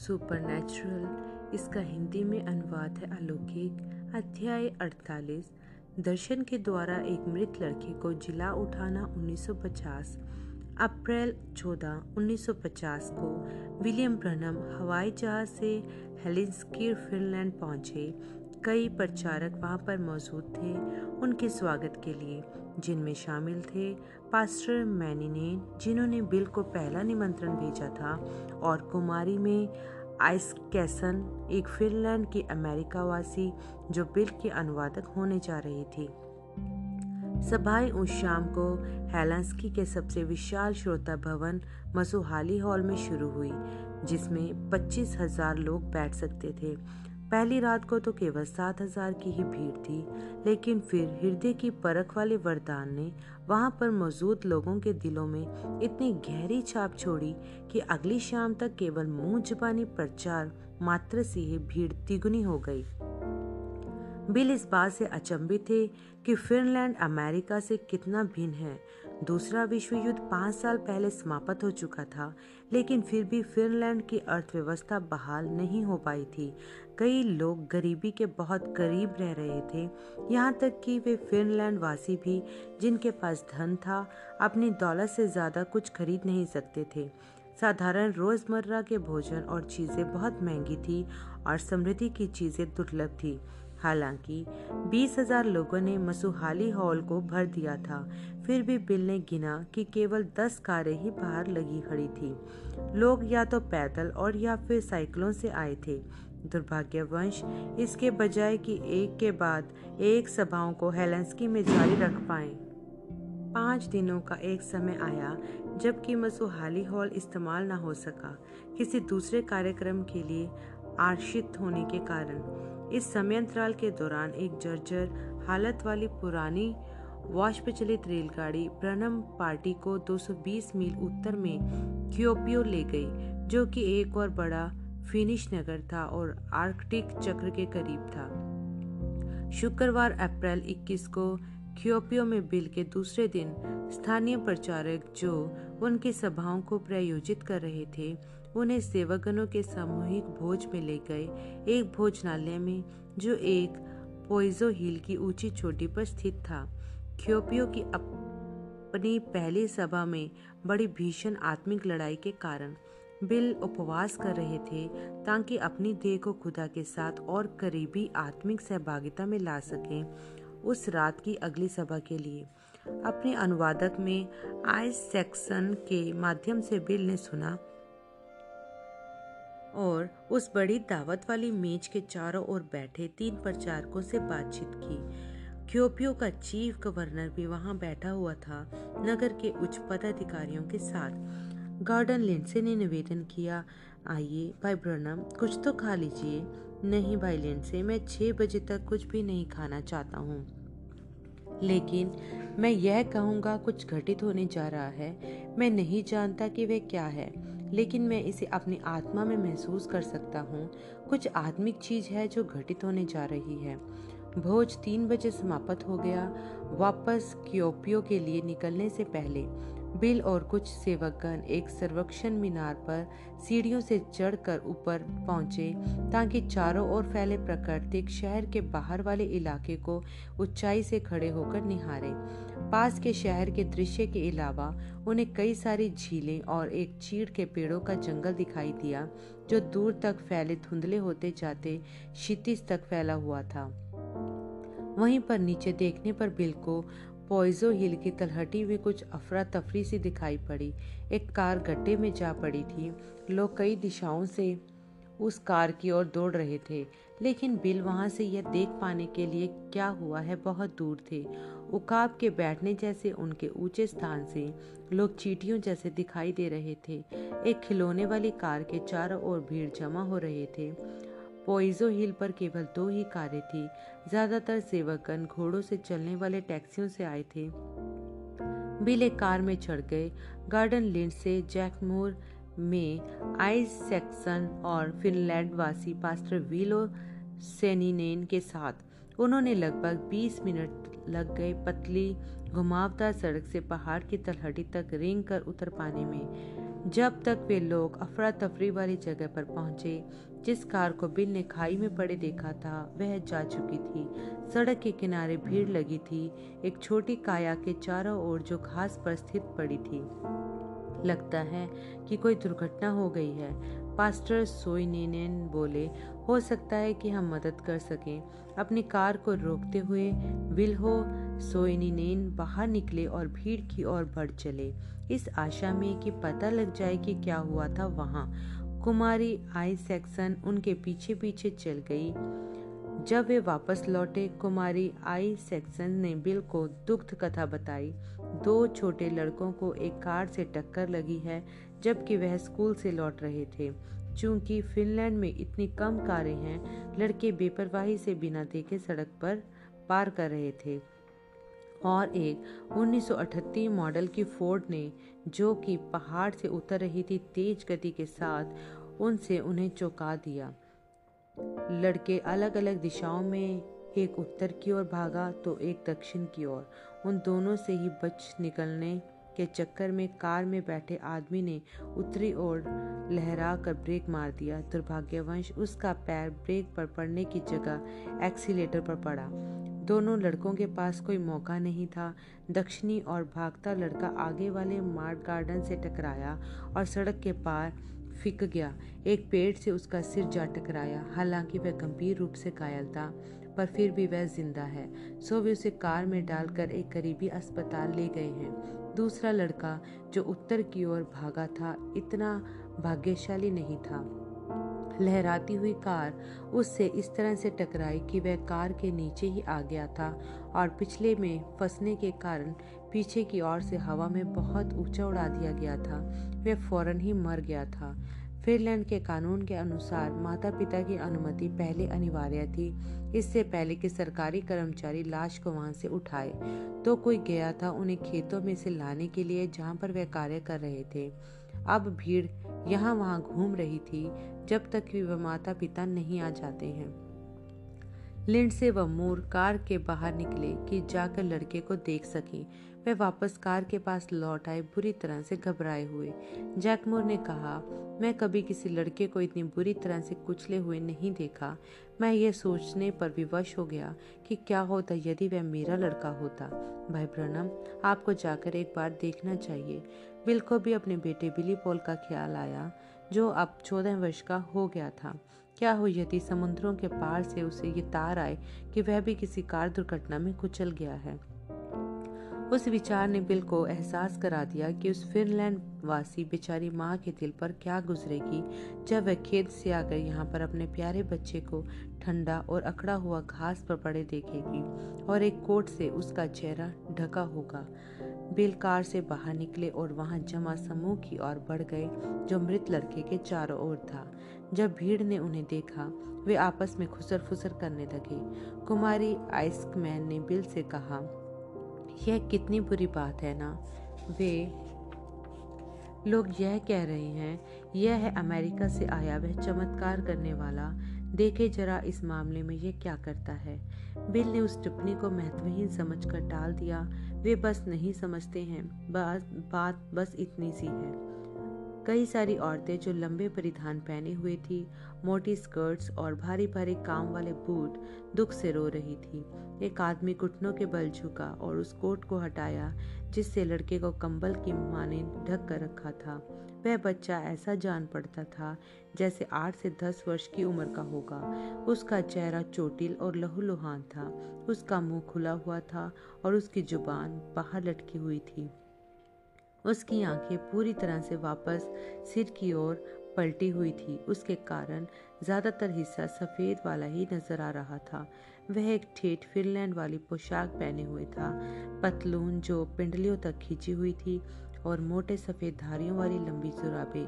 Supernatural. इसका हिंदी में अनुवाद है अलौकिक। अध्याय 48 दर्शन के द्वारा एक मृत लड़के को जिला उठाना 1950 अप्रैल 14 1950 को विलियम ब्रनम हवाई जहाज़ से हेलिंस्की, फिनलैंड पहुँचे। कई प्रचारक वहाँ पर मौजूद थे उनके स्वागत के लिए, जिनमें शामिल थे पास्टर मैनिनेन, जिन्होंने बिल को पहला निमंत्रण भेजा था, और कुमारी में आइस कैसन, एक फिनलैंड की अमेरिकावासी जो बिल के अनुवादक होने जा रही थी। सभाएँ उस शाम को हेलांस्की के सबसे विशाल श्रोता भवन मसुहाली हॉल में शुरू हुई, जिसमें पच्चीस हज़ार लोग बैठ सकते थे। पहली रात को तो केवल सात हज़ार की ही भीड़ थी, लेकिन फिर हृदय की परख वाले वरदान ने वहाँ पर मौजूद लोगों के दिलों में इतनी गहरी छाप छोड़ी कि अगली शाम तक केवल मुँह जबानी प्रचार मात्र से ही भीड़ तिगुनी हो गई। बिल इस बात से अचंभित थे कि फिनलैंड अमेरिका से कितना भिन्न है। दूसरा विश्व युद्ध पाँच साल पहले समाप्त हो चुका था लेकिन फिर भी फिनलैंड की अर्थव्यवस्था बहाल नहीं हो पाई थी। कई लोग गरीबी के बहुत करीब रह रहे थे। यहाँ तक कि वे फिनलैंड वासी भी, जिनके पास धन था, अपनी दौलत से ज़्यादा कुछ खरीद नहीं सकते थे। साधारण रोज़मर्रा के भोजन और चीज़ें बहुत महँगी थी और समृद्धि की चीज़ें दुर्लभ थी। हालाँकि, बीस हज़ार लोगों ने मसुहाली हॉल को भर दिया था। फिर भी बिल ने गिना कि केवल दस कारें ही बाहर लगी खड़ी थी। लोग या तो पैदल और या फिर साइकिलों से आए थे। दुर्भाग्यवंश, इसके बजाय कि एक के बाद एक सभाओं को हेलेंस्की में जारी रख पाए। पाँच दिनों का एक समय आया, जबकि मसुहाली हॉल इस्तेमाल न हो सका। किसी दूसरे कार्यक्रम के लिए आरक्षित होने के कारण। इस समयंतराल के दौरान एक जर्जर हालत वाली पुरानी वाष्प चलित रेलगाड़ी ब्रनम पार्टी को 220 मील उत्तर में क्योपियो ले गई, जो कि एक और बड़ा फिनिश नगर था और आर्कटिक चक्र के करीब था। शुक्रवार, अप्रैल 21 को क्योपियो में बिल के दूसरे दिन स्थानीय प्रचारक जो उनकी सभाओं को प्रायोजित कर रहे थे उन्हें सेवकगणों के सामूहिक भोज में ले गए। एक भोजनालय में, जो एक पोइजो हिल की ऊँची चोटी पर स्थित था। क्योपियो की अपनी पहली सभा में बड़ी भीषण आत्मिक लड़ाई के कारण बिल उपवास कर रहे थे, ताकि अपनी देह को खुदा के साथ और करीबी आत्मिक सहभागिता में ला सकें उस रात की अगली सभा के लिए। अपने अनुवादक में आई सेक्शन के माध्यम से बिल ने सुना और उस बड़ी दावत वाली मेज के चारों ओर बैठे तीन प्रचारकों से बातचीत की। क्योपियो का चीफ गवर्नर भी वहाँ बैठा हुआ था, नगर के उच्च पदाधिकारियों के साथ। गार्डन लिंडसे ने निवेदन किया, आइए, भाई ब्रनम, कुछ तो खा लीजिए। नहीं भाई लिंडसे, मैं छह बजे तक कुछ भी नहीं खाना चाहता हूँ। लेकिन मैं यह कहूँगा, कुछ घटित होने जा रहा है। मैं नहीं जानता कि वह क्या है। लेकिन मैं इसे अपनी आत्मा में महसूस कर सकता हूँ। कुछ आत्मिक चीज़ है जो घटित होने जा रही है। भोज तीन बजे समाप्त हो गया। वापस क्योपियो के लिए निकलने से पहले बिल और कुछ सेवकगण एक सर्वेक्षण मीनार पर सीढ़ियों से चढ़कर ऊपर पहुँचे ताकि चारों ओर फैले प्राकृतिक शहर के बाहर वाले इलाके को ऊंचाई से खड़े होकर निहारे। पास के शहर के दृश्य के अलावा उन्हें कई सारी झीलें और एक चीड़ के पेड़ों का जंगल दिखाई दिया, जो दूर तक फैले धुंधले होते जाते क्षितिज तक फैला हुआ था। वहीं पर नीचे देखने पर बिल को पॉइजो हिल की तलहटी में कुछ अफरा तफरी सी दिखाई पड़ी। एक कार गड्ढे में जा पड़ी थी। लोग कई दिशाओं से उस कार की ओर दौड़ रहे थे, लेकिन बिल वहाँ से यह देख पाने के लिए क्या हुआ है बहुत दूर थे। उकाब के बैठने जैसे उनके ऊँचे स्थान से लोग चीटियों जैसे दिखाई दे रहे थे। एक खिलौने वाली कार के चारों ओर भीड़ जमा हो रहे थे। पोइजो हिल पर केवल दो ही कारें थी। ज़्यादातर सेवकगण घोड़ों से चलने वाले टैक्सियों से आए थे। बिल एक कार में चढ़ गए। गार्डन लिंड से जैकमोर में आइस सेक्सन और फिनलैंड वासी पास्टर विलो सेनिनेन के साथ। उन्होंने लगभग 20 मिनट लग गए पतली, घुमावदार सड़क से पहाड़ की तलहटी तक रेंग कर उतर पाने में। जब तक वे लोग अफरा तफरी वाली जगह पर पहुँचे जिस कार को बिल ने खाई में पड़े देखा था, वह जा चुकी थी। सड़क के किनारे भीड़ लगी थी। एक छोटी काया के चारों ओर जो घास पर स्थित पड़ी थी। लगता है कि कोई दुर्घटना हो गई है। पास्टर सोइनेन बोले, हो सकता है कि हम मदद कर सकें। अपनी कार को रोकते हुए विल्हो सोइनिनेन बाहर निकले और भीड़ की ओर बढ़ चले। इस आशा में कि पता लग जाए कि क्या हुआ था वहाँ। कुमारी आई सेक्शन उनके पीछे पीछे चल गई। जब वे वापस लौटे, कुमारी आई सेक्शन ने बिल को दुग्ध कथा बताई। दो छोटे लड़कों को एक कार से टक्कर लगी है, जबकि वह स्कूल से लौट रहे थे। चूँकि फिनलैंड में इतनी कम कारें हैं, लड़के बेपरवाही से बिना देखे सड़क पर पार कर रहे थे। और एक 1938 मॉडल की फोर्ड ने जो कि पहाड़ से उतर रही थी तेज गति के साथ, उनसे उन्हें चौंका दिया। लड़के अलग अलग दिशाओं में एक उत्तर की ओर भागा तो एक दक्षिण की ओर। उन दोनों से ही बच निकलने के चक्कर में कार में बैठे आदमी ने उत्तरी ओर लहरा कर ब्रेक मार दिया। दुर्भाग्यवंश, उसका पैर ब्रेक पर पड़ने की जगह एक्सीलेटर पर पड़ा। दोनों लड़कों के पास कोई मौका नहीं था। दक्षिणी और भागता लड़का आगे वाले मार्ट गार्डन से टकराया और सड़क के पार फिक गया। एक पेड़ से उसका सिर जा टकराया। हालाँकि वह गंभीर रूप से घायल था, पर फिर भी वह ज़िंदा है। सो वे उसे कार में डालकर एक करीबी अस्पताल ले गए हैं। दूसरा लड़का, जो उत्तर की ओर भागा था, इतना भाग्यशाली नहीं था। लहराती हुई कार उससे इस तरह से टकराई कि वह कार के नीचे ही आ गया था और पिछले में फंसने के कारण पीछे की ओर से हवा में बहुत ऊँचा उड़ा दिया गया था। वह फ़ौरन ही मर गया था। फिनलैंड के कानून के अनुसार माता पिता की अनुमति पहले अनिवार्य थी। इससे पहले कि सरकारी कर्मचारी लाश को वहाँ से उठाए तो कोई गया था उन्हें खेतों में से लाने के लिए जहाँ पर वह कार्य कर रहे थे। अब भीड़ यहाँ वहाँ घूम रही थी, जब तक कि वह माता पिता नहीं आ जाते हैं। लिंड से वह मोर कार के बाहर निकले कि जाकर लड़के को देख सके। वह वापस कार के पास लौट आए, बुरी तरह से घबराए हुए। जैकमोर ने कहा, मैं कभी किसी लड़के को इतनी बुरी तरह से कुचले हुए नहीं देखा। मैं ये सोचने पर विवश हो गया कि क्या होता यदि वह मेरा लड़का होता। भाई ब्रनम आपको जाकर एक बार देखना चाहिए। बिल को भी अपने बेटे बिली पॉल का ख्याल आया, जो अब चौदह वर्ष का हो गया था। क्या हो यदि समुद्रों के पार से उसे ये तार आए कि वह भी किसी कार दुर्घटना में कुचल गया है? उस विचार ने बिल को एहसास करा दिया कि उस फिनलैंड वासी बेचारी माँ के दिल पर क्या गुजरेगी जब वह खेत से आकर यहाँ पर अपने प्यारे बच्चे को ठंडा और अकड़ा हुआ घास पर पड़े देखेगी और एक कोट से उसका चेहरा ढका होगा। बिल कार से बाहर निकले और वहाँ जमा समूह की ओर बढ़ गए, जो मृत लड़के के चारों ओर था। जब भीड़ ने उन्हें देखा, वे आपस में खुसर फुसर करने लगे। कुमारी आइस्कमैन ने बिल से कहा यह कितनी बुरी बात है ना? वे लोग यह कह रहे हैं, यह है अमेरिका से आया वह चमत्कार करने वाला। देखे जरा इस मामले में यह क्या करता है। बिल ने उस टिप्पणी को महत्वहीन समझकर टाल दिया। वे बस नहीं समझते हैं। बस, बात बस इतनी सी है। कई सारी औरतें जो लंबे परिधान पहने हुए थी, मोटी स्कर्ट्स और भारी भारी काम वाले बूट, दुख से रो रही थी। एक आदमी घुटनों के बल झुका और उस कोट को हटाया, जिससे लड़के को कंबल की माने ढक कर रखा था। वह बच्चा ऐसा जान पड़ता था, जैसे आठ से दस वर्ष की उम्र का होगा। उसका चेहरा चोटिल और लहूलुहान था। उसका मुँह खुला हुआ था और उसकी ज़ुबान बाहर लटकी हुई थी। उसकी आँखें पूरी तरह से वापस सिर की ओर पलटी हुई थी। उसके कारण ज़्यादातर हिस्सा सफ़ेद वाला ही नज़र आ रहा था। वह एक ठेठ फिनलैंड वाली पोशाक पहने हुए था। पतलून जो पिंडलियों तक खींची हुई थी और मोटे सफ़ेद धारियों वाली लंबी जुराबे।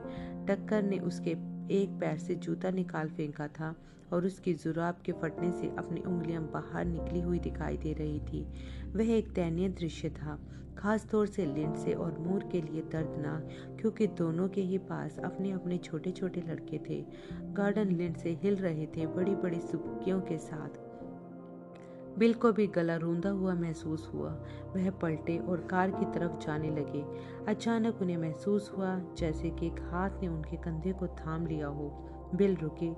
टक्कर ने उसके एक पैर से जूता निकाल फेंका था और उसकी जुराब के फटने से अपनी उंगलियाँ बाहर निकली हुई दिखाई दे रही थी। वह एक दयनीय दृश्य था। खास तौर से लिंडसे और मूर के लिए दर्दनाक, क्योंकि दोनों के ही पास अपने अपने छोटे छोटे लड़के थे। गार्डन लिंड से हिल रहे थे बड़ी बड़ी सुबकियों के साथ। बिल को भी गला रूंधा हुआ महसूस हुआ। वह पलटे और कार की तरफ़ जाने लगे। अचानक उन्हें महसूस हुआ जैसे कि एक हाथ ने उनके कंधे को थाम लिया हो। बिल रुके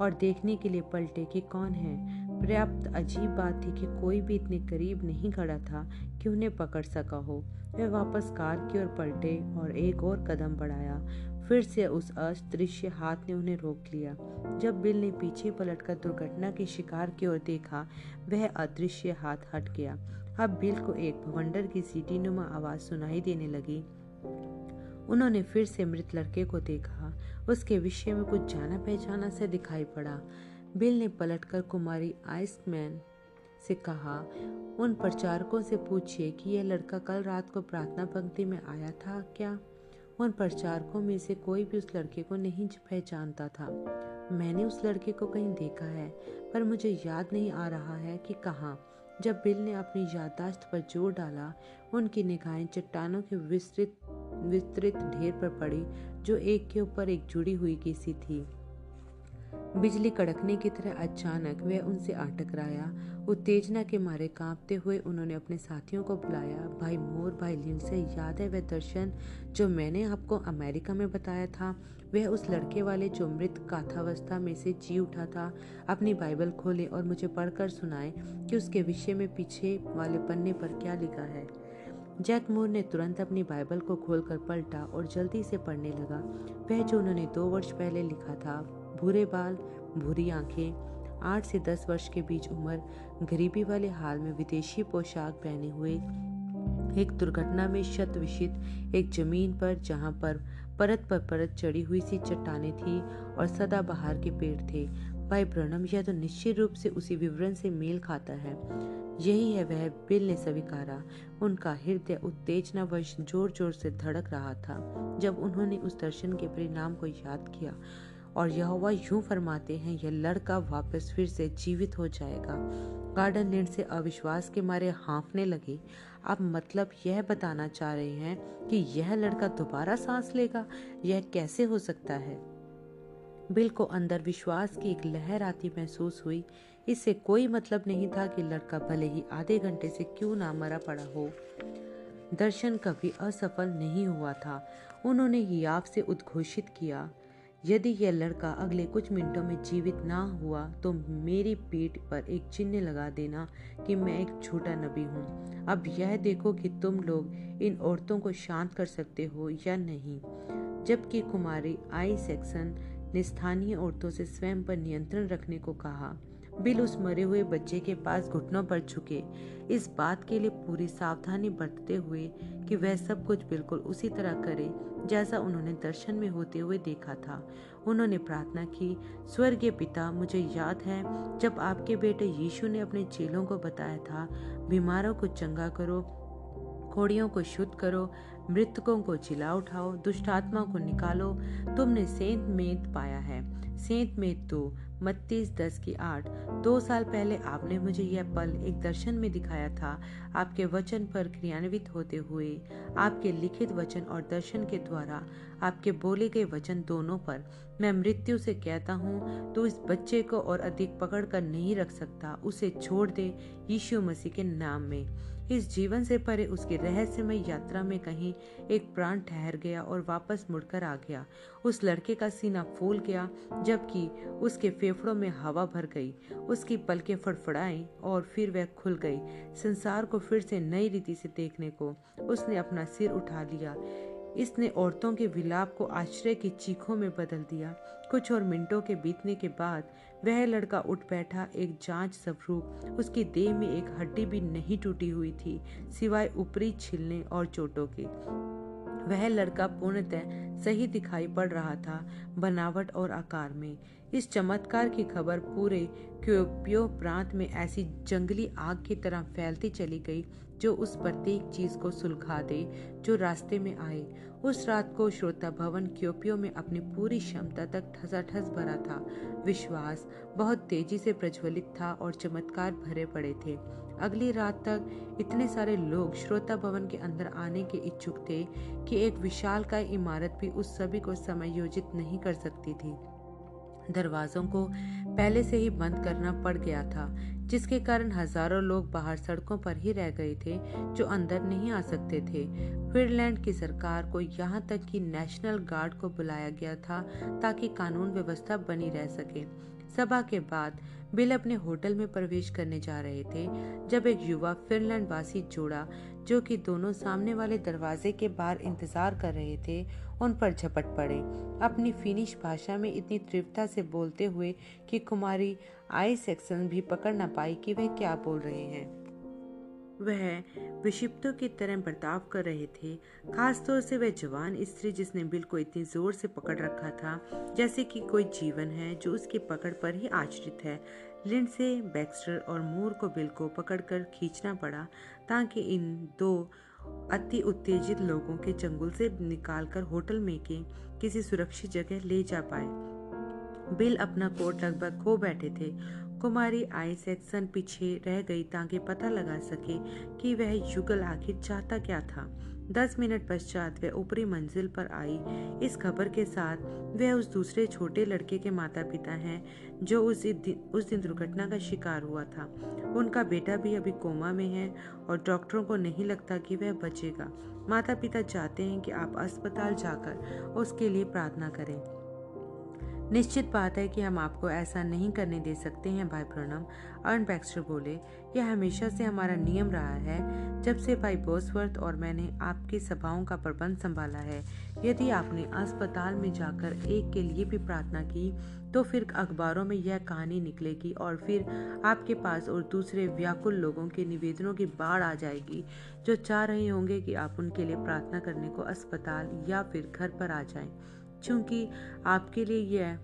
और देखने के लिए पलटे कि कौन है? पर्याप्त अजीब बात थी कि कोई भी इतने करीब नहीं खड़ा था कि उन्हें पकड़ सका हो। वह वापस कार की ओर पलटे और एक और कदम बढ़ाया। फिर से उस अदृश्य हाथ ने उन्हें रोक लिया। जब बिल ने पीछे पलटकर दुर्घटना के शिकार की ओर देखा, वह अदृश्य हाथ हट गया। अब बिल को एक भवंडर की सीटी नुमा आवाज़ सुनाई देने लगी। उन्होंने फिर से मृत लड़के को देखा। उसके विषय में कुछ जाना पहचाना से दिखाई पड़ा। बिल ने पलटकर कुमारी आइसमैन से कहा, उन प्रचारकों से पूछिए कि यह लड़का कल रात को प्रार्थना पंक्ति में आया था क्या? उन प्रचारकों में से कोई भी उस लड़के को नहीं पहचानता था। मैंने उस लड़के को कहीं देखा है, पर मुझे याद नहीं आ रहा है कि कहाँ। जब बिल ने अपनी यादाश्त पर ज़ोर डाला, उनकी निगाहें चट्टानों के विस्तृत विस्तृत ढेर पर पड़ी, जो एक के ऊपर एक जुड़ी हुई किसी थी। बिजली कड़कने की तरह अचानक वह उनसे आ उत्तेजना के मारे कांपते हुए उन्होंने अपने साथियों को बुलाया। भाई मोर, भाई लिन से याद है वह दर्शन जो मैंने आपको अमेरिका में बताया था? वह उस लड़के वाले जो मृत काथावस्था में से जी उठा था, अपनी बाइबल खोले और मुझे पढ़कर सुनाए कि उसके विषय में पीछे वाले पन्ने पर क्या लिखा है। जैक मूर ने तुरंत अपनी बाइबल को खोलकर पलटा और जल्दी से पढ़ने लगा। वह जो उन्होंने दो वर्ष पहले लिखा था भूरे बाल भूरी आँखें, आठ से दस वर्ष के बीच उम्र, गरीबी वाले हाल में विदेशी पोशाक पहने हुए, एक दुर्घटना में शत विषित एक ज़मीन पर जहाँ पर परत पर परत चढ़ी हुई सी चट्टाने थी और सदा बहार के पेड़ थे। भाई ब्रनम यह तो निश्चित रूप से उसी विवरण से मेल खाता है। यही है वह बिल ने स्वीकारा। उनका हृदय उत्तेजना वश ज़ोर ज़ोर से धड़क रहा था, जब उन्होंने उस दर्शन के परिणाम को याद किया। और यहोवा यूँ फरमाते हैं, यह लड़का वापस फिर से जीवित हो जाएगा। गार्डन लिंड से अविश्वास के मारे हाँफने लगे। आप मतलब यह बताना चाह रहे हैं कि यह लड़का दोबारा सांस लेगा? यह कैसे हो सकता है? बिल को अंदर विश्वास की एक लहर आती महसूस हुई। इससे कोई मतलब नहीं था कि लड़का भले ही आधे घंटे से क्यों ना मरा पड़ा हो। दर्शन कभी असफल नहीं हुआ था। उन्होंने याब से उद्घोषित किया। यदि यह लड़का अगले कुछ मिनटों में जीवित ना हुआ तो मेरी पीठ पर एक चिन्ह लगा देना कि मैं एक छोटा नबी हूँ। अब यह देखो कि तुम लोग इन औरतों को शांत कर सकते हो या नहीं। जबकि कुमारी आई सेक्सन ने स्थानीय औरतों से स्वयं पर नियंत्रण रखने को कहा। बिल उस मरे हुए बच्चे के पास घुटनों पर झुके। इस बात के लिए पूरी सावधानी बरतते हुए कि वह सब कुछ बिल्कुल उसी तरह करे, जैसा उन्होंने दर्शन में होते हुए देखा था। उन्होंने प्रार्थना की, स्वर्गीय पिता, मुझे याद है, जब आपके बेटे यीशु ने अपने चेलों को बताया था, बीमारों को चंगा करो कोड़ियों को शुद्ध करो, मृतकों को चिल्ला उठाओ दुष्टात्मा को निकालो, तुमने सेंत में पाया है। सेंत में दो मत्तीस दस की आठ। दो साल पहले आपने मुझे यह पल एक दर्शन में दिखाया था। आपके वचन पर क्रियान्वित होते हुए, आपके लिखित वचन और दर्शन के द्वारा, आपके बोले गए वचन दोनों पर मैं मृत्यु से कहता हूँ तो इस बच्चे को और अधिक पकड़ कर नहीं रख सकता। उसे छोड़ दे यीशु मसीह के नाम में। इस जीवन से परे उसकी रहस्यमय यात्रा में कहीं एक प्राण ठहर गया और वापस मुड़कर आ गया। उस लड़के का सीना फूल गया, जबकि उसके फेफड़ों में हवा भर गई। उसकी पलकें फड़फड़ाई और फिर वह खुल गई, संसार को फिर से नई रीति से देखने को। उसने अपना सिर उठा लिया। इसने औरतों के विलाप को आश्रय की चीखों में बदल दिया। कुछ और मिनटों के बीतने के बाद वह लड़का उठ बैठा एक जाँच स्वरूप, उसकी देह में एक हड्डी भी नहीं टूटी हुई थी, सिवाय ऊपरी छिलने और चोटों के। वह लड़का पूर्णतः सही दिखाई पड़ रहा था, बनावट और आकार में। इस चमत्कार की खबर पूरे क्योपियो प्रांत में ऐसी जंगली आग की तरह फैलती चली गई जो उस प्रत्येक चीज़ को सुलखा दे, जो रास्ते में आए। उस रात को श्रोता भवन क्योपियो में अपनी पूरी क्षमता तक ठसाठस भरा था। विश्वास बहुत तेज़ी से प्रज्वलित था और चमत्कार भरे पड़े थे। अगली रात तक इतने सारे लोग श्रोता भवन के अंदर आने के इच्छुक थे कि एक विशाल का इमारत भी उस सभी को समायोजित नहीं कर सकती थी। दरवाजों को पहले से ही बंद करना पड़ गया था, जिसके कारण हज़ारों लोग बाहर सड़कों पर ही रह गए थे, जो अंदर नहीं आ सकते थे। फिनलैंड की सरकार को यहाँ तक कि नेशनल गार्ड को बुलाया गया था ताकि कानून व्यवस्था बनी रह सके। सभा के बाद बिल अपने होटल में प्रवेश करने जा रहे थे, जब एक युवा फिनलैंड वासी जोड़ा, जो कि दोनों सामने वाले दरवाजे के बाहर इंतज़ार कर रहे थे उन पर झपट पड़े। अपनी फिनिश भाषा में इतनी तीव्रता से बोलते हुए कि कुमारी आई सेक्शन भी पकड़ न पाई कि वह क्या बोल रहे हैं। वह विक्षिप्तों की तरह बर्ताव कर रहे थे। खासतौर से वह जवान स्त्री जिसने बिल को इतनी ज़ोर से पकड़ रखा था, जैसे कि कोई जीवन है जो उसकी पकड़ पर ही आश्रित है। लिंडसे बैक्स्टर और मूर को बिल को पकड़कर खींचना पड़ा ताकि इन दो अति उत्तेजित लोगों के चंगुल से निकालकर होटल में के किसी सुरक्षित जगह ले जा पाए। बिल अपना कोट लगभग खो बैठे थे। कुमारी आई सेक्शन पीछे रह गई ताकि पता लगा सके कि वह युगल आखिर चाहता क्या था। दस मिनट पश्चात वह ऊपरी मंजिल पर आई। इस खबर के साथ वह उस दूसरे छोटे लड़के के माता पिता हैं, जो उस दिन उस दिन दुर्घटना का शिकार हुआ था। उनका बेटा भी अभी कोमा में है और डॉक्टरों को नहीं लगता कि वह बचेगा। माता पिता चाहते हैं कि आप अस्पताल जाकर उसके लिए प्रार्थना करें। निश्चित बात है कि हम आपको ऐसा नहीं करने दे सकते हैं, भाई प्रणम अर्न बैक्स्टर बोले, यह हमेशा से हमारा नियम रहा है, जब से भाई बोसवर्थ और मैंने आपकी सभाओं का प्रबंध संभाला है यदि आपने अस्पताल में जाकर एक के लिए भी प्रार्थना की तो फिर अखबारों में यह कहानी निकलेगी और फिर आपके पास और दूसरे व्याकुल लोगों के निवेदनों की बाढ़ आ जाएगी, जो चाह रहे होंगे कि आप उनके लिए प्रार्थना करने को अस्पताल या फिर घर पर आ जाएँ। चूँकि आपके लिए यह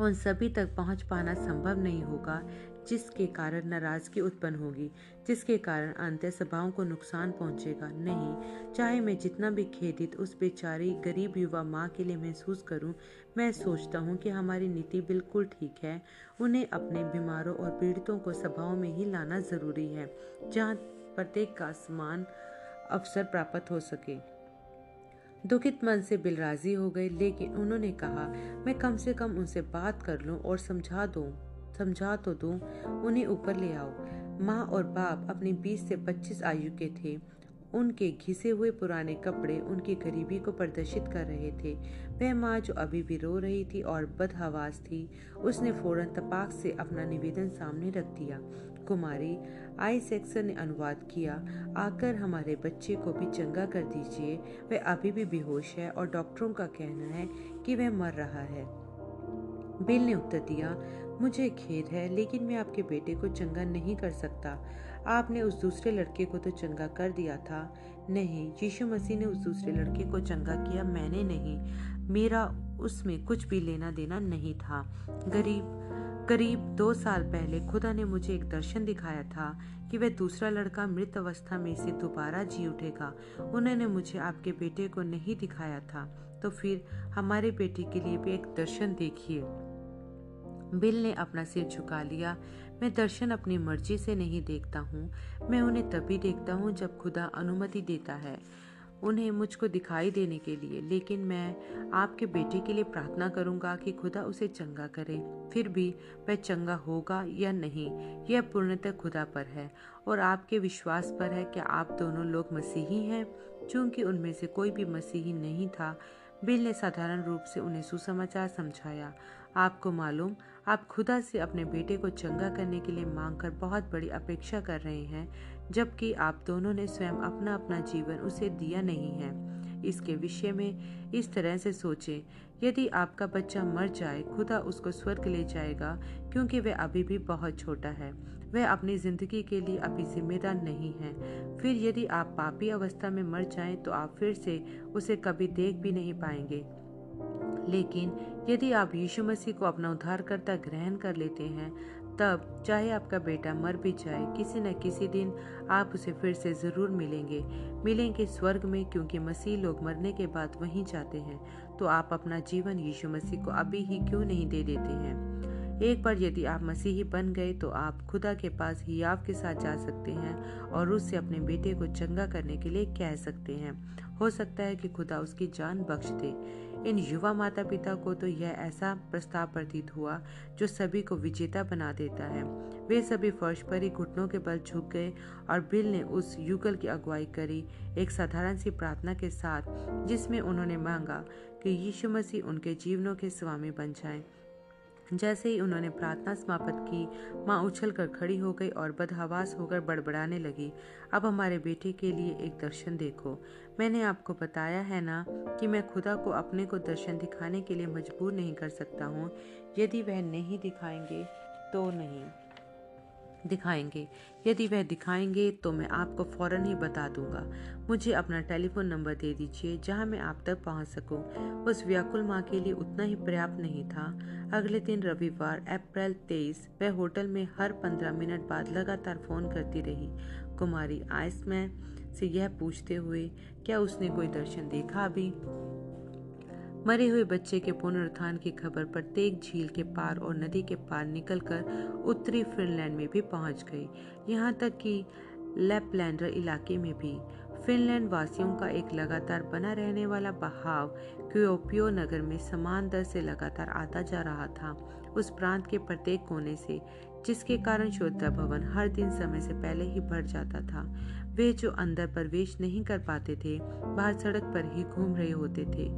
उन सभी तक पहुँच पाना संभव नहीं होगा, जिसके कारण नाराज़गी उत्पन्न होगी, जिसके कारण अंत्य सभाओं को नुकसान पहुंचेगा। नहीं, चाहे मैं जितना भी खेदित उस बेचारी गरीब युवा माँ के लिए महसूस करूँ, मैं सोचता हूँ कि हमारी नीति बिल्कुल ठीक है। उन्हें अपने बीमारों और पीड़ितों को सभाओं में ही लाना ज़रूरी है, जहाँ प्रत्येक का समान अवसर प्राप्त हो सके। दुखित मन से बिल राज़ी हो गए, लेकिन उन्होंने कहा, मैं कम से कम उनसे बात कर लूँ और समझा दूँ, समझा तो दूँ, उन्हें ऊपर ले आओ। माँ और बाप अपनी 20 से 25 आयु के थे। उनके घिसे हुए पुराने कपड़े उनकी गरीबी को प्रदर्शित कर रहे थे। वह माँ जो अभी भी रो रही थी और बदहवास थी, उसने फ़ौरन तपाक से अपना निवेदन सामने रख दिया। कुमारी आई सेक्सन ने अनुवाद किया, आकर हमारे बच्चे को भी चंगा कर दीजिए। वह अभी भी बेहोश है और डॉक्टरों का कहना है कि वह मर रहा है। बिल ने उत्तर दिया, मुझे खेद है, लेकिन मैं आपके बेटे को चंगा नहीं कर सकता। आपने उस दूसरे लड़के को तो चंगा कर दिया था। नहीं, यीशु मसीह ने उस दूसरे लड़के को चंगा किया मैंने नहीं। मेरा उसमें कुछ भी लेना देना नहीं था। गरीब करीब दो साल पहले खुदा ने मुझे एक दर्शन दिखाया था कि वह दूसरा लड़का मृत अवस्था में से दोबारा जी उठेगा। उन्होंने मुझे आपके बेटे को नहीं दिखाया था तो फिर हमारे बेटे के लिए भी एक दर्शन देखिए। बिल ने अपना सिर झुका लिया। मैं दर्शन अपनी मर्ज़ी से नहीं देखता हूँ। मैं उन्हें तभी देखता हूँ जब खुदा अनुमति देता है। उन्हें मुझको दिखाई देने के लिए, लेकिन मैं आपके बेटे के लिए प्रार्थना करूँगा कि खुदा उसे चंगा करे। फिर भी वह चंगा होगा या नहीं, यह पूर्णतः खुदा पर है और आपके विश्वास पर है कि आप दोनों लोग मसीही हैं। चूँकि उनमें से कोई भी मसीही नहीं था, बिल ने साधारण रूप से उन्हें सुसमाचार समझाया। आपको मालूम आप खुदा से अपने बेटे को चंगा करने के लिए मांगकर बहुत बड़ी अपेक्षा कर रहे हैं, जबकि आप दोनों ने स्वयं अपना अपना जीवन उसे दिया नहीं है। इसके विषय में इस तरह से सोचें, यदि आपका बच्चा मर जाए, खुदा उसको स्वर्ग ले जाएगा, क्योंकि वह अभी भी बहुत छोटा है। वह अपनी ज़िंदगी के लिए अभी जिम्मेदार नहीं है। फिर यदि आप पापी अवस्था में मर जाएँ तो आप फिर से उसे कभी देख भी नहीं पाएँगे। लेकिन यदि आप यीशु मसीह को अपना उद्धारकर्ता ग्रहण कर लेते हैं, तब चाहे आपका बेटा मर भी जाए, किसी न किसी दिन आप उसे फिर से ज़रूर मिलेंगे। मिलेंगे स्वर्ग में, क्योंकि मसीह लोग मरने के बाद वहीं जाते हैं। तो आप अपना जीवन यीशु मसीह को अभी ही क्यों नहीं दे देते हैं? एक बार यदि आप मसीही बन गए तो आप खुदा के पास ही आप के साथ जा सकते हैं और उससे अपने बेटे को चंगा करने के लिए कह सकते हैं। हो सकता है कि खुदा उसकी जान बख्श दे। इन युवा माता पिता को तो यह ऐसा प्रस्ताव प्रतीत हुआ जो सभी को विजेता बना देता है। वे सभी फर्श पर ही घुटनों के बल झुक गए और बिल ने उस युगल की अगुवाई करी, एक साधारण सी प्रार्थना के साथ, जिसमें उन्होंने मांगा कि यीशु मसीह उनके जीवनों के स्वामी बन जाएँ। जैसे ही उन्होंने प्रार्थना समाप्त की, माँ उछल कर खड़ी हो गई और बदहवास होकर बड़बड़ाने लगी, अब हमारे बेटे के लिए एक दर्शन देखो। मैंने आपको बताया है ना कि मैं खुदा को अपने को दर्शन दिखाने के लिए मजबूर नहीं कर सकता हूँ। यदि वह नहीं दिखाएँगे तो नहीं। दिखाएँगे। यदि वह दिखाएँगे तो मैं आपको फ़ौरन ही बता दूँगा। मुझे अपना टेलीफोन नंबर दे दीजिए, जहाँ मैं आप तक पहुँच सकूँ। उस व्याकुल माँ के लिए उतना ही पर्याप्त नहीं था। अगले दिन रविवार, अप्रैल तेईस, वह होटल में हर पंद्रह मिनट बाद लगातार फ़ोन करती रही। कुमारी आयस आइसमैन से यह पूछते हुए, क्या उसने कोई दर्शन देखा अभी? मरे हुए बच्चे के पुनरुत्थान की खबर प्रत्येक झील के पार और नदी के पार निकलकर उत्तरी फिनलैंड में भी पहुँच गई। यहाँ तक कि लेपलैंडर इलाके में भी। फिनलैंड वासियों का एक लगातार बना रहने वाला बहाव क्योपियो नगर में समान दर से लगातार आता जा रहा था। उस प्रांत के प्रत्येक कोने से, जिसके कारण श्रोता भवन हर दिन समय से पहले ही भर जाता था। वे जो अंदर प्रवेश नहीं कर पाते थे, बाहर सड़क पर ही घूम रहे होते थे।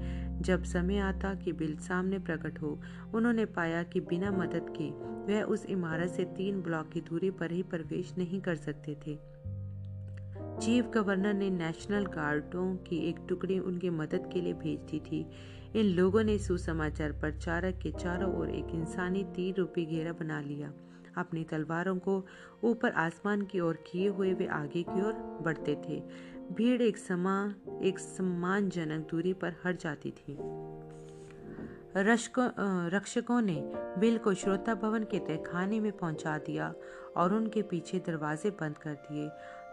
जब समय आता कि बिल सामने प्रकट हो, उन्होंने पाया कि बिना मदद के वह उस इमारत से तीन ब्लॉक की दूरी पर ही प्रवेश नहीं कर सकते थे। चीफ गवर्नर ने नेशनल गार्डों की एक टुकड़ी उनकी मदद के लिए भेज दी थी। इन लोगों ने सुसमाचार प्रचारक के चारों ओर एक इंसानी तीर रूपी घेरा बना लिया। अपनी तलवारों को ऊपर आसमान की ओर किए हुए वे आगे की ओर बढ़ते थे। भीड़ एक समा, एक सम्मानजनक दूरी पर हट जाती थी। रक्षकों रक्षकों ने बिल को श्रोता भवन के तहखाने में पहुँचा दिया और उनके पीछे दरवाजे बंद कर दिए।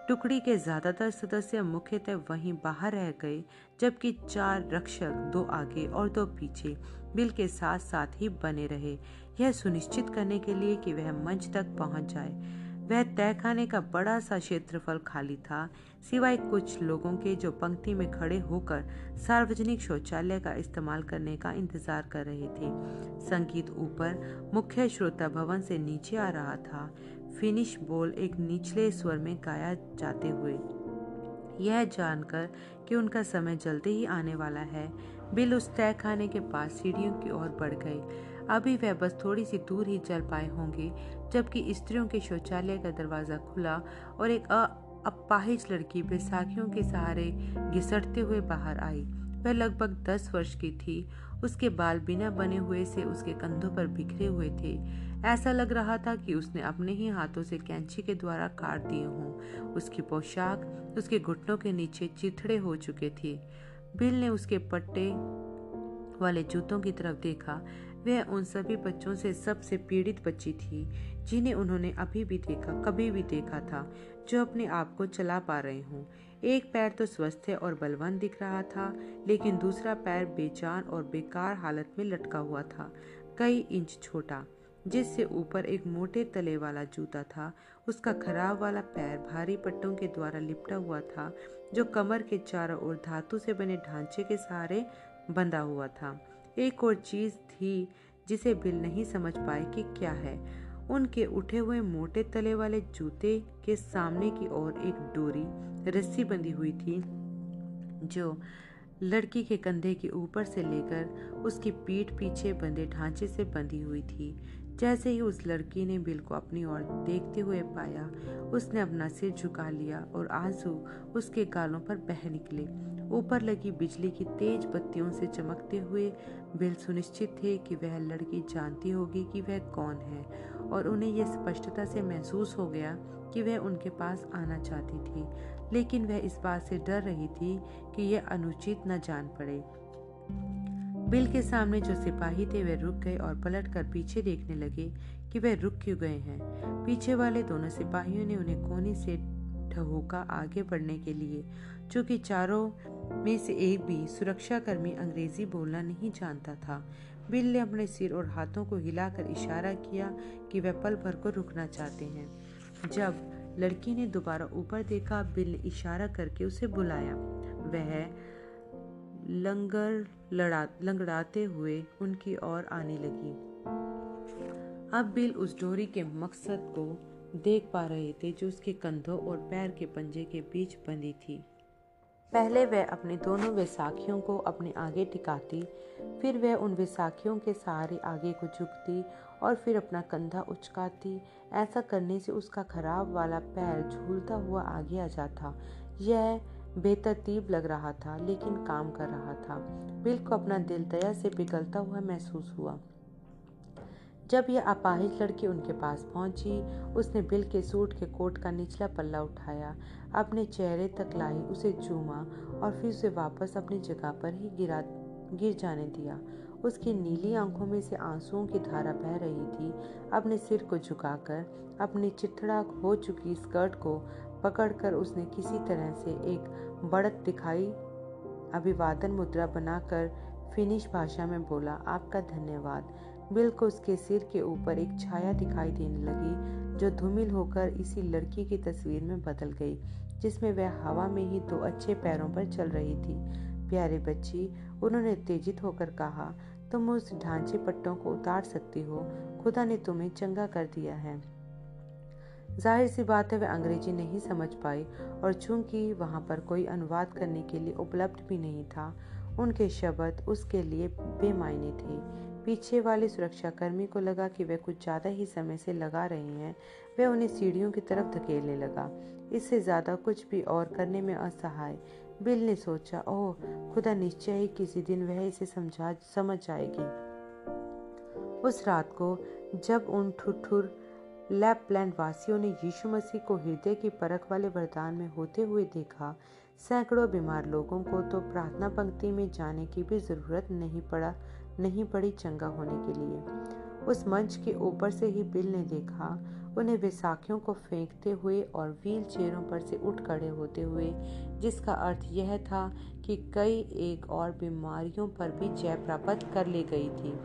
टुकड़ी के ज़्यादातर सदस्य मुख्यतः वहीं बाहर रह गए, जबकि चार रक्षक, दो आगे और दो पीछे, बिल के साथ साथ ही बने रहे। यह सुनिश्चित करने के लिए कि वह मंच तक पहुँच जाए। वह तहखाने का बड़ा सा क्षेत्रफल खाली था, सिवाय कुछ लोगों के जो पंक्ति में खड़े होकर सार्वजनिक शौचालय का इस्तेमाल करने का इंतज़ार कर रहे थे। संगीत ऊपर मुख्य श्रोता भवन से नीचे आ रहा था। फिनिश बोल एक निचले स्वर में गाया जाते हुए। यह जानकर कि उनका समय जल्दी ही आने वाला है। बिल उस तय खाने के पास सीढ़ियों की ओर बढ़ गए। अभी वह बस थोड़ी सी दूर ही चल पाए होंगे, जबकि स्त्रियों के शौचालय का दरवाज़ा खुला और एक अपाहिज लड़की बैसाखियों के सहारे घिसटते हुए बाहर आई। वह लगभग दस वर्ष की थी उसके बाल बिना बने हुए से उसके कंधों पर बिखरे हुए थे। ऐसा लग रहा था कि उसने अपने ही हाथों से कैंची के द्वारा काट दिए हों। उसकी पोशाक उसके घुटनों के नीचे चिथड़े हो चुके थे। बिल ने उसके पट्टे वाले जूतों की तरफ़ देखा। वह उन सभी बच्चों से सबसे पीड़ित बच्ची थी, जिन्हें उन्होंने अभी भी देखा, कभी भी देखा था, जो अपने आप को चला पा रहे हों। एक पैर तो स्वस्थ और बलवान दिख रहा था, लेकिन दूसरा पैर बेचान और बेकार हालत में लटका हुआ था, कई इंच छोटा, जिससे ऊपर एक मोटे तले वाला जूता था। उसका खराब वाला पैर भारी पट्टों के द्वारा लिपटा हुआ था, जो कमर के चारों ओर धातु से बने ढांचे के सहारे बंधा हुआ था। एक और चीज़ थी जिसे बिल नहीं समझ पाए कि क्या है। उनके उठे हुए मोटे तले वाले जूते के सामने की ओर एक डोरी, रस्सी बंधी हुई थी, जो लड़की के कंधे के ऊपर से लेकर उसकी पीठ पीछे बंधे ढांचे से बंधी हुई थी। जैसे ही उस लड़की ने बिल को अपनी ओर देखते हुए पाया, उसने अपना सिर झुका लिया और आँसू उसके गालों पर बह निकले। ऊपर लगी बिजली की तेज बत्तियों से चमकते हुए बिल सुनिश्चित थे कि वह लड़की जानती होगी कि वह कौन है और उन्हें यह स्पष्टता से महसूस हो गया कि वह उनके पास आना चाहती थी। लेकिन वह इस बात से डर रही थी कि यह अनुचित न जान पड़े। बिल के सामने जो सिपाही थे वे रुक गए और पलट कर पीछे देखने लगे कि वे रुक क्यों गए हैं। पीछे वाले दोनों सिपाहियों ने उन्हें कोने से ठहोका आगे बढ़ने के लिए चूँकि चारों में से एक भी सुरक्षा कर्मी अंग्रेज़ी बोलना नहीं जानता था। बिल ने अपने सिर और हाथों को हिलाकर इशारा किया कि वह पल भर को रुकना चाहते हैं। जब लड़की ने दोबारा ऊपर देखा, बिल ने इशारा करके उसे बुलाया। वह लंगर लड़ा, लंगड़ाते हुए उनकी ओर आने लगी। अब बिल उस डोरी के मकसद को देख पा रहे थे जो उसके कंधों और पैर के पंजे के बीच बंधी थी। पहले वह अपने दोनों वैसाखियों को अपने आगे टिकाती, फिर वह उन विसाखियों के सहारे आगे को झुकती और फिर अपना कंधा उचकाती। ऐसा करने से उसका खराब वाला पैर झूलता हुआ आगे आ जाता। यह बेतरतीब लग रहा था, लेकिन काम कर रहा था। बिल को अपना दिल दया से पिघलता हुआ महसूस हुआ। जब यह अपाहिज लड़की उनके पास पहुँची, उसने बिल के सूट के कोट का निचला पल्ला उठाया, अपने चेहरे तक लाई, उसे चूमा और फिर उसे वापस अपनी जगह पर ही गिरा, गिर जाने दिया। उसकी नीली आँखों में से आंसुओं की धारा बह रही थी। अपने सिर को झुकाकर, अपनी चिथड़ा हो चुकी स्कर्ट को पकड़कर उसने किसी तरह से एक बढ़त दिखाई, अभिवादन मुद्रा बनाकर फिनिश भाषा में बोला, आपका धन्यवाद। बिल को उसके सिर के ऊपर एक छाया दिखाई देने लगी, जो धूमिल होकर इसी लड़की की तस्वीर में बदल गई, जिसमें वह हवा में ही दो अच्छे पैरों पर चल रही थी। प्यारे बच्ची, उन्होंने उत्तेजित होकर कहा, तुम उस ढांचे पट्टों को उतार सकती हो। खुदा ने तुम्हें चंगा कर दिया है ज़ाहिर सी बात है, वह अंग्रेज़ी नहीं समझ पाई और चूँकि वहाँ पर कोई अनुवाद करने के लिए उपलब्ध भी नहीं था, उनके शब्द उसके लिए बेमायने थे। पीछे वाले सुरक्षाकर्मी को लगा कि वे कुछ ज़्यादा ही समय से लगा रहे हैं। वह उन्हें सीढ़ियों की तरफ़ धकेलने लगा। इससे ज़्यादा कुछ भी और करने में असहाय। बिल ने सोचा, ओह, खुदा निश्चय ही किसी दिन वह इसे समझा, समझ जाएगी। उस रात को, जब उन ठुठुर लैपलैंड वासियों ने यीशु मसीह को हृदय की परख वाले वरदान में होते हुए देखा, सैकड़ों बीमार लोगों को तो प्रार्थना पंक्ति में जाने की भी ज़रूरत नहीं पड़ा। नहीं पड़ी चंगा होने के लिए। उस मंच के ऊपर से ही बिल ने देखा, उन्हें वैसाखियों को फेंकते हुए और व्हील चेयरों पर से उठ खड़े होते हुए, जिसका अर्थ यह था कि कई एक और बीमारियों पर भी जय प्राप्त कर ली गई थी।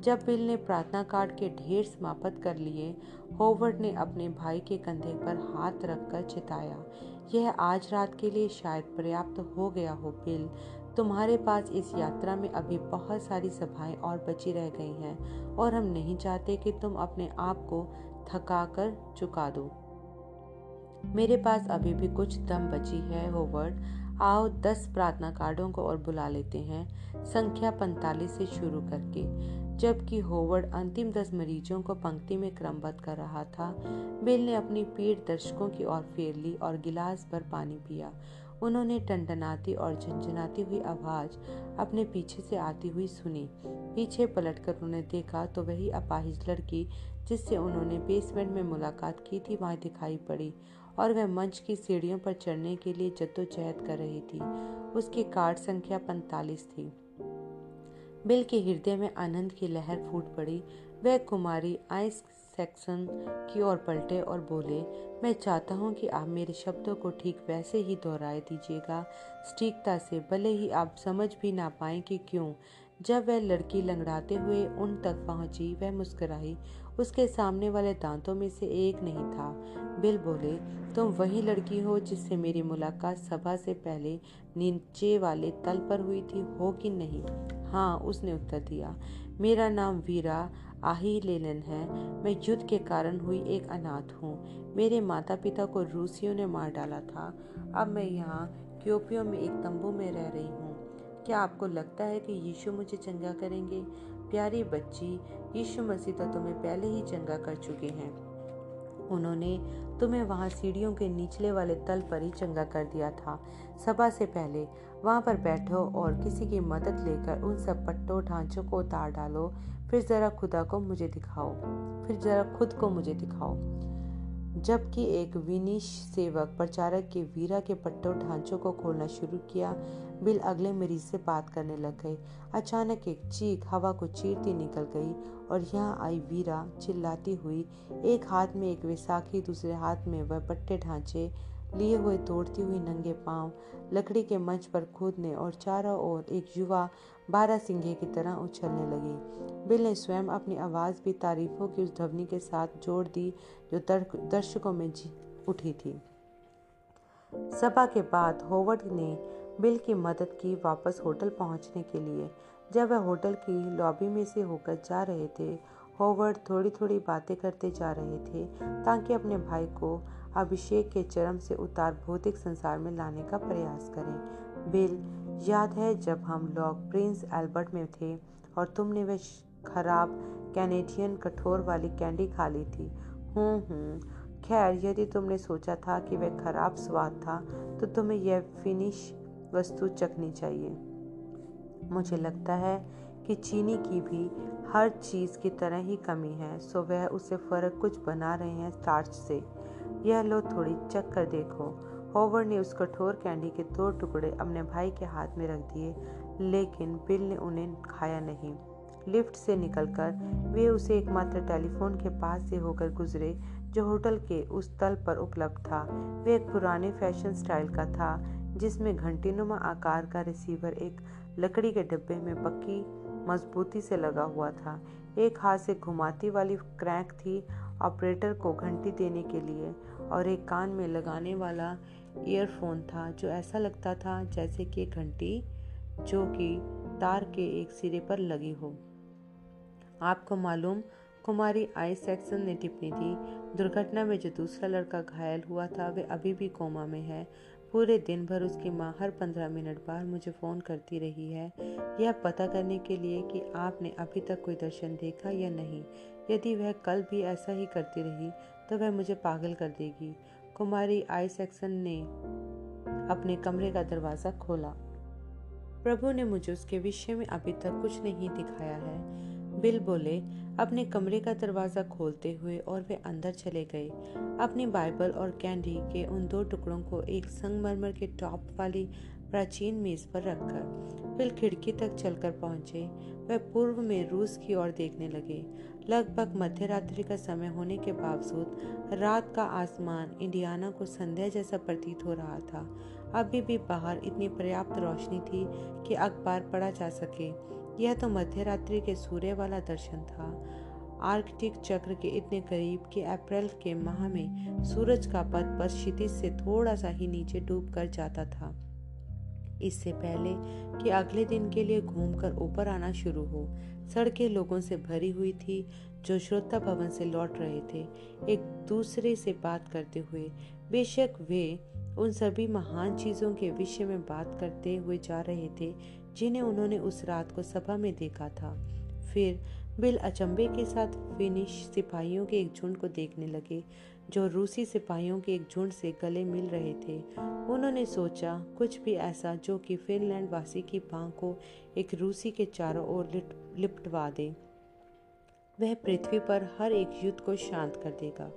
जब बिल ने प्रार्थना कार्ड के ढेर समाप्त कर लिए, होवर्ड ने अपने भाई के कंधे पर हाथ रखकर चिताया, यह आज रात के लिए शायद पर्याप्त हो गया हो, बिल। तुम्हारे पास इस यात्रा में अभी बहुत सारी सभाएँ और बची रह गई हैं, और हम नहीं चाहते कि तुम अपने आप को थका कर चुका दो। मेरे पास अभी भी कुछ दम बची है होवर्ड आओ, दस प्रार्थना कार्डों को और बुला लेते हैं। संख्या पैंतालीस से शुरू करके, जबकि होवर्ड अंतिम दस मरीजों को पंक्ति में क्रमबद्ध कर रहा था। बिल ने अपनी पीठ दर्शकों की ओर फेर ली और गिलास भर पानी पिया। उन्होंने टनटनाती और झंझनाती हुई आवाज़ अपने पीछे से आती हुई सुनी। पीछे पलटकर उन्होंने देखा तो वही अपाहिज लड़की जिससे उन्होंने बेसमेंट में मुलाकात की थी, वहाँ दिखाई पड़ी और वह मंच की सीढ़ियों पर चढ़ने के लिए जद्दोजहद कर रही थी। उसकी कार्ड संख्या पैंतालीस थी। बिल के हृदय में आनंद की लहर फूट पड़ी। वह कुमारी आइस सेक्शन की ओर पलटे और बोले, मैं चाहता हूँ कि आप मेरे शब्दों को ठीक वैसे ही दोहराए दीजिएगा। सटीकता से भले ही आप समझ भी ना पाए कि क्यों। जब वह लड़की लंगड़ाते हुए उन तक पहुँची, वह मुस्कुराई। उसके सामने वाले दांतों में से एक नहीं था। बिल बोले, तुम वही लड़की हो जिससे मेरी मुलाकात सभा से पहले नीचे वाले तल पर हुई थी, हो कि नहीं? हाँ उसने उत्तर दिया, मेरा नाम वीरा आही लेलन है। मैं युद्ध के कारण हुई एक अनाथ हूँ। मेरे माता पिता को रूसियों ने मार डाला था। अब मैं यहाँ, क्योपियो में एक तंबू में रह रही हूँ। क्या आपको लगता है कि यीशु मुझे चंगा करेंगे? प्यारी बच्ची, यीशु मसीह तो तुम्हें पहले ही चंगा कर चुके हैं। उन्होंने तुम्हें वहाँ सीढ़ियों के निचले वाले तल पर ही चंगा कर दिया था। सभा से पहले वहाँ पर बैठो और किसी की मदद लेकर उन सब पट्टों ढांचों को उतार डालो। फिर ज़रा खुदा को मुझे दिखाओ। फिर ज़रा खुद को मुझे दिखाओ। जबकि एक विनिश सेवक प्रचारक के वीरा के पट्टों ढांचों को खोलना शुरू किया, बिल अगले मरीज़ से बात करने लग गए अचानक एक चीख हवा को चीरती निकल गई और यहाँ आई वीरा, चिल्लाती हुई, एक हाथ में एक वैसाखी, दूसरे हाथ में वह पट्टे ढांचे लिए हुए तोड़ती हुई नंगे पाँव लकड़ी के मंच पर कूदने और चारों ओर एक युवा बारह सिंघे की तरह उछलने लगी। बिल ने स्वयं अपनी आवाज़ भी तारीफों की उस ध्वनि के साथ जोड़ दी जो दर्शकों में उठी थी। सभा के बाद होवर्ड ने बिल की मदद की वापस होटल पहुँचने के लिए। जब वह होटल की लॉबी में से होकर जा रहे थे, होवर्ड थोड़ी थोड़ी बातें करते जा रहे थे ताकि अपने भाई को अभिषेक के चरम से उतार भौतिक संसार में लाने का प्रयास करें। बिल, याद है जब हम लोग प्रिंस एल्बर्ट में थे और तुमने वह खराब कैनेडियन कठोर वाली कैंडी खा ली थी? हूँ हूँ खैर, यदि तुमने सोचा था कि वह खराब स्वाद था तो तुम्हें यह फिनिश वस्तु चखनी चाहिए। मुझे लगता है कि चीनी की भी हर चीज़ की तरह ही कमी है, सो वह उसे फ़र्क कुछ बना रहे हैं स्टार्च से। यह लो थोड़ी चख कर देखो। होवर ने उस कठोर कैंडी के दो टुकड़े अपने भाई के हाथ में रख दिए, लेकिन बिल ने उन्हें खाया नहीं। लिफ्ट से निकलकर वे उसे एकमात्र टेलीफोन के पास से होकर गुजरे, जो होटल के उस तल पर उपलब्ध था। वे एक पुराने फ़ैशन स्टाइल का था, जिसमें घंटीनुमा आकार का रिसीवर एक लकड़ी के डिब्बे में पक्की मजबूती से लगा हुआ था। एक हाथ से घुमाती वाली क्रैंक थी ऑपरेटर को घंटी देने के लिए और एक कान में लगाने वाला ईयरफोन था, जो ऐसा लगता था जैसे कि घंटी जो कि तार के एक सिरे पर लगी हो। आपको मालूम, कुमारी आई सेक्सन ने टिप्पणी दी, दुर्घटना में जो दूसरा लड़का घायल हुआ था, वे अभी भी कोमा में है। पूरे दिन भर उसकी माँ हर पंद्रह मिनट बाद मुझे फ़ोन करती रही है। यह पता करने के लिए कि आपने अभी तक कोई दर्शन देखा या नहीं। यदि वह कल भी ऐसा ही करती रही तो वह मुझे पागल कर देगी। कुमारी आई सेक्सन ने अपने कमरे का दरवाज़ा खोला। प्रभु ने मुझे उसके विषय में अभी तक कुछ नहीं दिखाया है। बिल बोले, अपने कमरे का दरवाज़ा खोलते हुए और वे अंदर चले गए। अपनी बाइबल और कैंडी के उन दो टुकड़ों को एक संगमरमर के टॉप वाली प्राचीन मेज पर रखकर, बिल खिड़की तक चलकर पहुँचे। वह पूर्व में रूस की ओर देखने लगे। लगभग मध्य रात्रि का समय होने के बावजूद रात का आसमान इंडियाना को संध्या जैसा प्रतीत हो रहा था। अभी भी बाहर इतनी पर्याप्त रोशनी थी कि अखबार पढ़ा जा सके। यह तो मध्य रात्रि के सूर्य वाला दर्शन था। आर्कटिक चक्र के इतने करीब कि अप्रैल के माह में सूरज का पद पर क्षितिज से थोड़ा सा ही नीचे डूब कर जाता था। इससे पहले कि अगले दिन के लिए घूमकर ऊपर आना शुरू हो सड़कें लोगों से भरी हुई थी, जो श्रोता भवन से लौट रहे थे। एक दूसरे से बात करते हुए, बेशक वे उन सभी महान चीज़ों के विषय में बात करते हुए जा रहे थे, जिन्हें उन्होंने उस रात को सभा में देखा था। फिर बिल अचंबे के साथ फिनिश सिपाहियों के एक झुंड को देखने लगे। जो रूसी सिपाहियों के एक झुंड से गले मिल रहे थे, उन्होंने सोचा, कुछ भी ऐसा जो कि फिनलैंड वासी की बांह को एक रूसी के चारों ओर लिपटवा दे। वह पृथ्वी पर हर एक युद्ध को शांत कर देगा।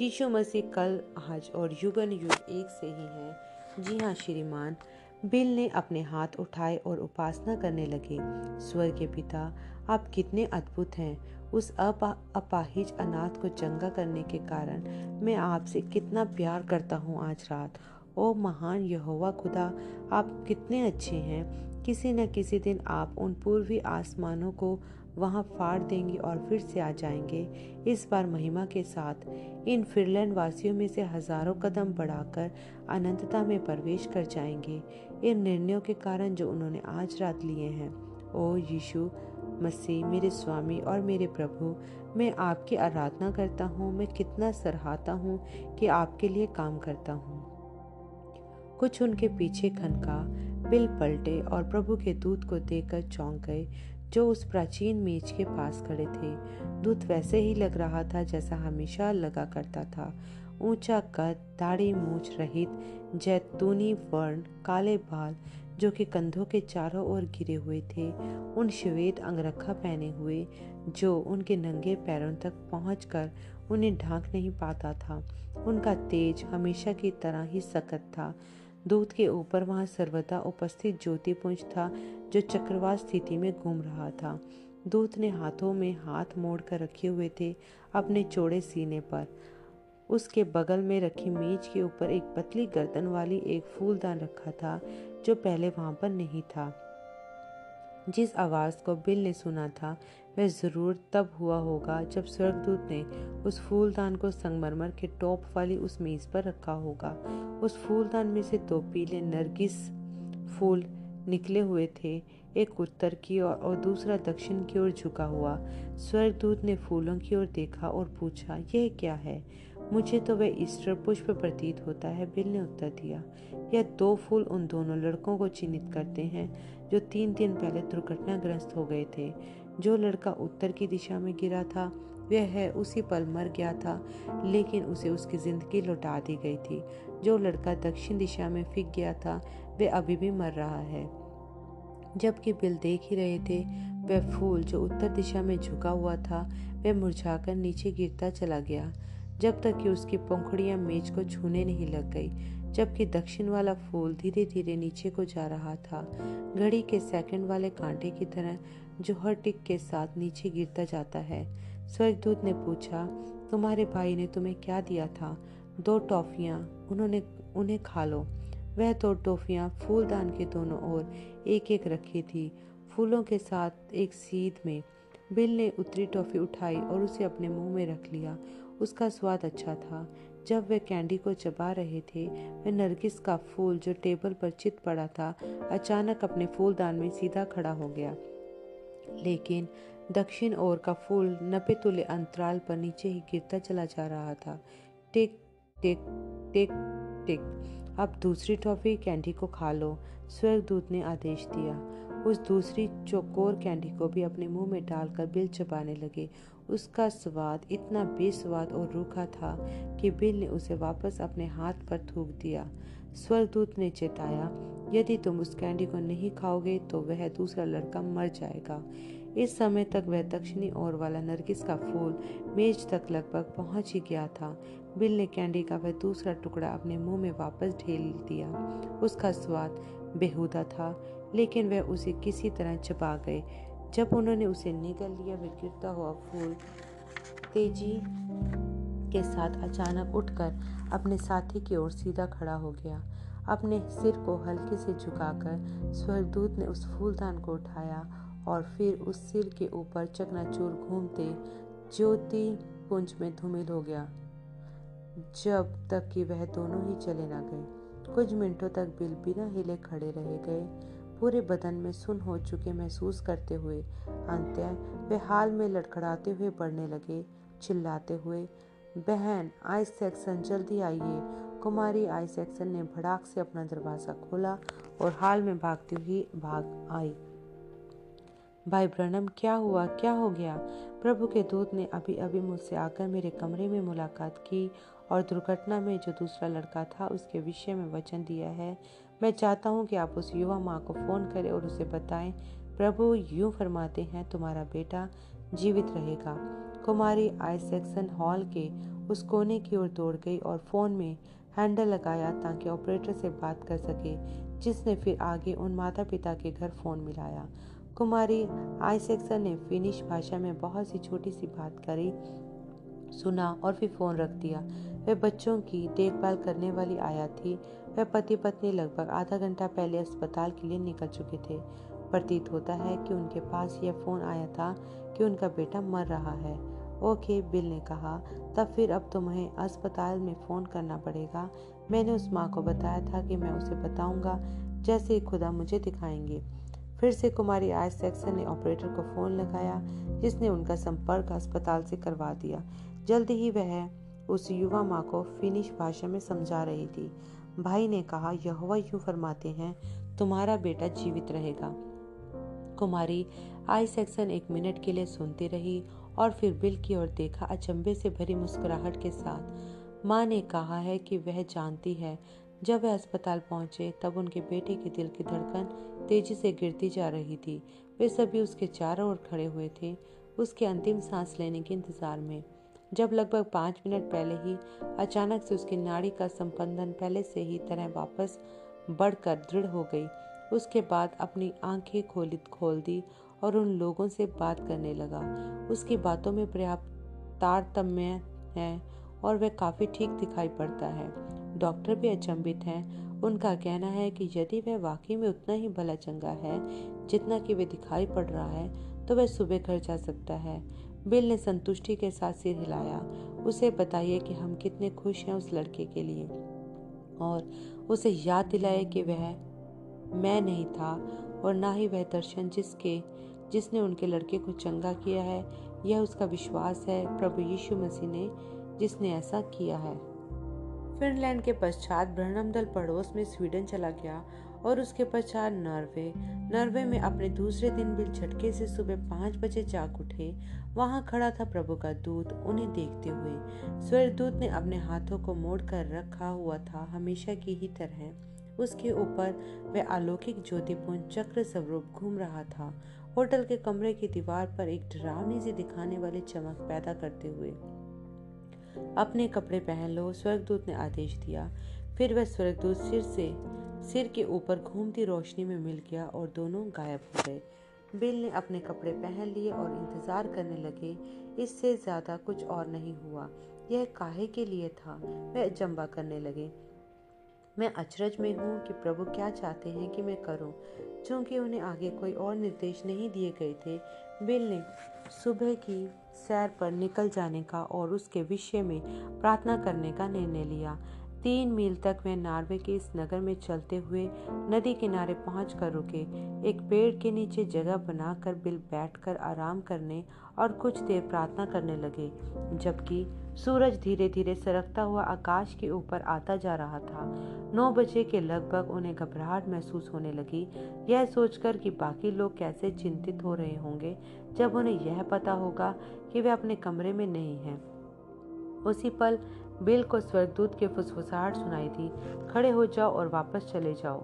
यीशु मसीह कल, आज और युगन युग एक से ही है। जी हाँ श्रीमान, बिल ने अपने हाथ उठाए और उपासना करने लगे। स्वर के पिता, आप कितने अद्भुत हैं। उस अपा, अपाहिज अनाथ को चंगा करने के कारण मैं आपसे कितना प्यार करता हूँ आज रात। ओ महान यहोवा खुदा आप कितने अच्छे हैं। किसी न किसी दिन आप उन पूर्वी आसमानों को वहाँ फाड़ देंगे और फिर से आ जाएँगे। इस बार महिमा के साथ इन फिरलैंड वासियों में से हज़ारों कदम बढ़ाकर अनंतता में प्रवेश कर जाएँगे। इन निर्णयों के कारण जो उन्होंने आज रात लिए हैं। ओ यीशु मसीह, मेरे स्वामी और मेरे प्रभु, मैं आपकी आराधना करता हूँ, मैं कितना सराहता हूँ कि आपके लिए काम करता हूँ। कुछ उनके पीछे खनका बिल पलटे और प्रभु के दूत को देखकर चौंक गए, जो उस प्राचीन मेज के पास खड़े थे। दूत वैसे ही लग रहा था जैसा हमेशा लगा करता था। ऊँचा कद, दाढ़ी मूछ रहित, जैतूनी वर्ण, काले बाल जो कि कंधों के चारों ओर गिरे हुए थे, उन श्वेत अंगरखा पहने हुए, जो उनके नंगे पैरों तक पहुंचकर उन्हें ढांक नहीं पाता था। उनका तेज हमेशा की तरह ही सख्त था। दूध के ऊपर वहाँ सर्वदा उपस्थित ज्योतिपुंज था, जो चक्रवात स्थिति में घूम रहा था। दूत ने हाथों में हाथ मोड़ कर रखे हुए थे अपने चौड़े सीने पर। उसके बगल में रखी मेज के ऊपर एक पतली गर्दन वाली एक फूलदान रखा था जो पहले वहाँ पर नहीं था। जिस आवाज़ को बिल ने सुना था, वह ज़रूर तब हुआ होगा जब स्वर्गदूत ने उस फूलदान को संगमरमर के टॉप वाली उस मेज़ पर रखा होगा। उस फूलदान में से दो पीले नरगिस फूल निकले हुए थे, एक उत्तर की ओर और दूसरा दक्षिण की ओर झुका हुआ। स्वर्गदूत ने फूलों की ओर देखा और पूछा, यह क्या है? मुझे तो वह ईस्टर पुष्प प्रतीत होता है, बिल ने उत्तर दिया। यह दो फूल उन दोनों लड़कों को चिन्हित करते हैं, जो तीन दिन पहले दुर्घटनाग्रस्त हो गए थे। जो लड़का उत्तर की दिशा में गिरा था, वह है उसी पल मर गया था, लेकिन उसे उसकी ज़िंदगी लौटा दी गई थी। जो लड़का दक्षिण दिशा में फिक गया था, वह अभी भी मर रहा है। जबकि बिल देख ही रहे थे, वह फूल जो उत्तर दिशा में झुका हुआ था, वह मुरझाकर नीचे गिरता चला गया। जब तक कि उसकी पंखुड़ियाँ मेज को छूने नहीं लग गई, जबकि दक्षिण वाला फूल धीरे धीरे नीचे को जा रहा था, घड़ी के सेकंड वाले कांटे की तरह जो हर टिक के साथ नीचे गिरता जाता है। स्वर्गदूत ने पूछा, तुम्हारे भाई ने तुम्हें क्या दिया था? दो टॉफियाँ, उन्होंने, उन्हें खा लो। वह दो टॉफियाँ फूलदान के दोनों ओर एक एक रखी थी। फूलों के साथ एक सीध में बिल ने उतरी टॉफी उठाई और उसे अपने मुँह में रख लिया। उसका स्वाद अच्छा था। जब वे कैंडी को चबा रहे थे वह नरगिस का फूल जो टेबल पर चित पड़ा था, अचानक अपने फूलदान में सीधा खड़ा हो गया। लेकिन दक्षिण ओर का फूल नपे तुले अंतराल पर नीचे ही गिरता चला जा रहा था। टिक टिक टिक टिक। अब दूसरी टॉफी कैंडी को खा लो, स्वर्गदूत ने आदेश दिया। उस दूसरी चौकोर कैंडी को भी अपने मुँह में डालकर बिल चबाने लगे। उसका स्वाद इतना बेस्वाद और रूखा था कि बिल ने उसे वापस अपने हाथ पर थूक दिया। स्वर्गदूत ने चेताया, यदि तुम उस कैंडी को नहीं खाओगे तो वह दूसरा लड़का मर जाएगा। इस समय तक वह दक्षिणी ओर वाला नरगिस का फूल मेज तक लगभग पहुँच ही गया था। बिल ने कैंडी का वह दूसरा टुकड़ा अपने मुँह में वापस ढेल दिया। उसका स्वाद बेहुदा था। लेकिन वह उसे किसी तरह चबा गए। जब उन्होंने उसे निगल लिया वह गिरता हुआ फूल तेज़ी के साथ अचानक उठकर अपने साथी की ओर सीधा खड़ा हो गया। अपने सिर को हल्के से झुकाकर स्वर्गदूत ने उस फूलदान को उठाया और फिर उस सिर के ऊपर चकनाचूर घूमते ज्योति पुंज में धूमिल हो गया। जब तक कि वह दोनों ही चले ना गए, कुछ मिनटों तक बिल बिना हिले खड़े रह गए। पूरे बदन में सुन हो चुके महसूस करते हुए अंत्य वे हाल में लड़खड़ाते हुए बढ़ने लगे, चिल्लाते हुए, बहन, आई सेक्शन, जल्दी आइए। कुमारी आई सेक्शन ने भड़ाक से अपना दरवाज़ा खोला और हाल में भागती हुई भाग आई। भाई ब्रनम क्या हुआ? क्या हो गया? प्रभु के दूत ने अभी अभी मुझसे आकर मेरे कमरे में मुलाकात की और दुर्घटना में जो दूसरा लड़का था उसके विषय में वचन दिया है। मैं चाहता हूँ कि आप उस युवा माँ को फ़ोन करें और उसे बताएँ, प्रभु, यूँ फरमाते हैं, तुम्हारा बेटा जीवित रहेगा। कुमारी आई सेक्शन हॉल के उस कोने की ओर दौड़ गई और फ़ोन में हैंडल लगाया ताकि ऑपरेटर से बात कर सके, जिसने फिर आगे उन माता पिता के घर फ़ोन मिलाया। कुमारी आइसेक्सन ने फिनिश भाषा में बहुत सी छोटी सी बात करी, सुना और फिर फ़ोन रख दिया। वह बच्चों की देखभाल करने वाली आया थी। वह पति पत्नी लगभग आधा घंटा पहले अस्पताल के लिए निकल चुके थे। प्रतीत होता है कि उनके पास यह फ़ोन आया था कि उनका बेटा मर रहा है। ओके, बिल ने कहा, तब फिर अब तुम्हें अस्पताल में फ़ोन करना पड़ेगा। मैंने उस माँ को बताया था कि मैं उसे बताऊँगा, जैसे ही खुदा मुझे दिखाएँगे। फिर से कुमारी आई सेक्सन ने ऑपरेटर को फ़ोन लगाया, जिसने उनका संपर्क अस्पताल से करवा दिया। जल्द ही वह उस युवा माँ को फिनिश भाषा में समझा रही थी। भाई ने कहा, यहोवा यूँ फरमाते हैं, तुम्हारा बेटा जीवित रहेगा। कुमारी आई सेक्सन एक मिनट के लिए सुनती रही और फिर बिल की ओर देखा, अचंभे से भरी मुस्कुराहट के साथ। माँ ने कहा है कि वह जानती है, जब वह अस्पताल पहुँचे, तब उनके बेटे के दिल की धड़कन तेज़ी से गिरती जा रही थी। वे सभी उसके चारों ओर खड़े हुए थे। उसके अंतिम सांस लेने के इंतज़ार में जब लगभग पाँच मिनट पहले ही अचानक से उसकी नाड़ी का संपंदन पहले से ही तरह वापस बढ़कर दृढ़ हो गई। उसके बाद अपनी आँखें खोली खोल दी और उन लोगों से बात करने लगा। उसकी बातों में पर्याप्त तारतम्य है और वह काफ़ी ठीक दिखाई पड़ता है। डॉक्टर भी अचंभित हैं। उनका कहना है कि यदि वह वाकई में उतना ही भला चंगा है जितना कि वह दिखाई पड़ रहा है तो वह सुबह घर जा सकता है। बिल ने संतुष्टि के साथ सिर हिलाया। उसे बताइए कि हम कितने खुश हैं उस लड़के के लिए। और उसे याद दिलाए कि वह मैं नहीं था और ना ही वह दर्शन जिसके, जिसने उनके लड़के को चंगा किया है। यह उसका विश्वास है प्रभु यीशु मसीह ने, जिसने ऐसा किया है। फिनलैंड के पश्चात ब्रहणम दल पड़ोस में स्वीडन चला गया और उसके पश्चात नॉर्वे। नॉर्वे में अपने दूसरे दिन बिल झटके से सुबह पाँच बजे जाग उठे वहाँ खड़ा था प्रभु का दूत उन्हें देखते हुए। स्वर्गदूत ने अपने हाथों को मोड़ कर रखा हुआ था, हमेशा की ही तरह। उसके ऊपर वह अलौकिक ज्योतिपूर्ण चक्र स्वरूप घूम रहा था। होटल के कमरे की दीवार पर एक डरावनी सी दिखाने वाली चमक पैदा करते हुए अपने कपड़े पहन लो स्वर्गदूत ने आदेश दिया। फिर वह स्वर्गदूत सिर से, सिर के ऊपर घूमती रोशनी में मिल गया और दोनों गायब हो गए। बिल ने अपने कपड़े पहन लिए और इंतज़ार करने लगे, इससे ज़्यादा कुछ और नहीं हुआ। यह काहे के लिए था? वह जम्बा करने लगे। मैं अचरज में हूँ कि प्रभु क्या चाहते हैं कि मैं करूँ। चूँकि उन्हें आगे कोई और निर्देश नहीं दिए गए थे, बिल ने सुबह की सैर पर निकल जाने का और उसके विषय में प्रार्थना करने का निर्णय लिया। तीन मील तक वे नार्वे के इस नगर में चलते हुए नदी किनारे पहुँच कर रुके। एक पेड़ के नीचे जगह बनाकर बिल बैठकर आराम करने और कुछ देर प्रार्थना करने लगे, जबकि सूरज धीरे धीरे सरकता हुआ आकाश के ऊपर आता जा रहा था। नौ बजे के लगभग उन्हें घबराहट महसूस होने लगी। यह सोचकर कि बाकी लोग कैसे चिंतित हो रहे होंगे, जब उन्हें यह पता होगा कि वे अपने कमरे में नहीं हैं। उसी पल बिल को स्वर्गदूत के फुसफुसाहट सुनाई दी। खड़े हो जाओ और वापस चले जाओ।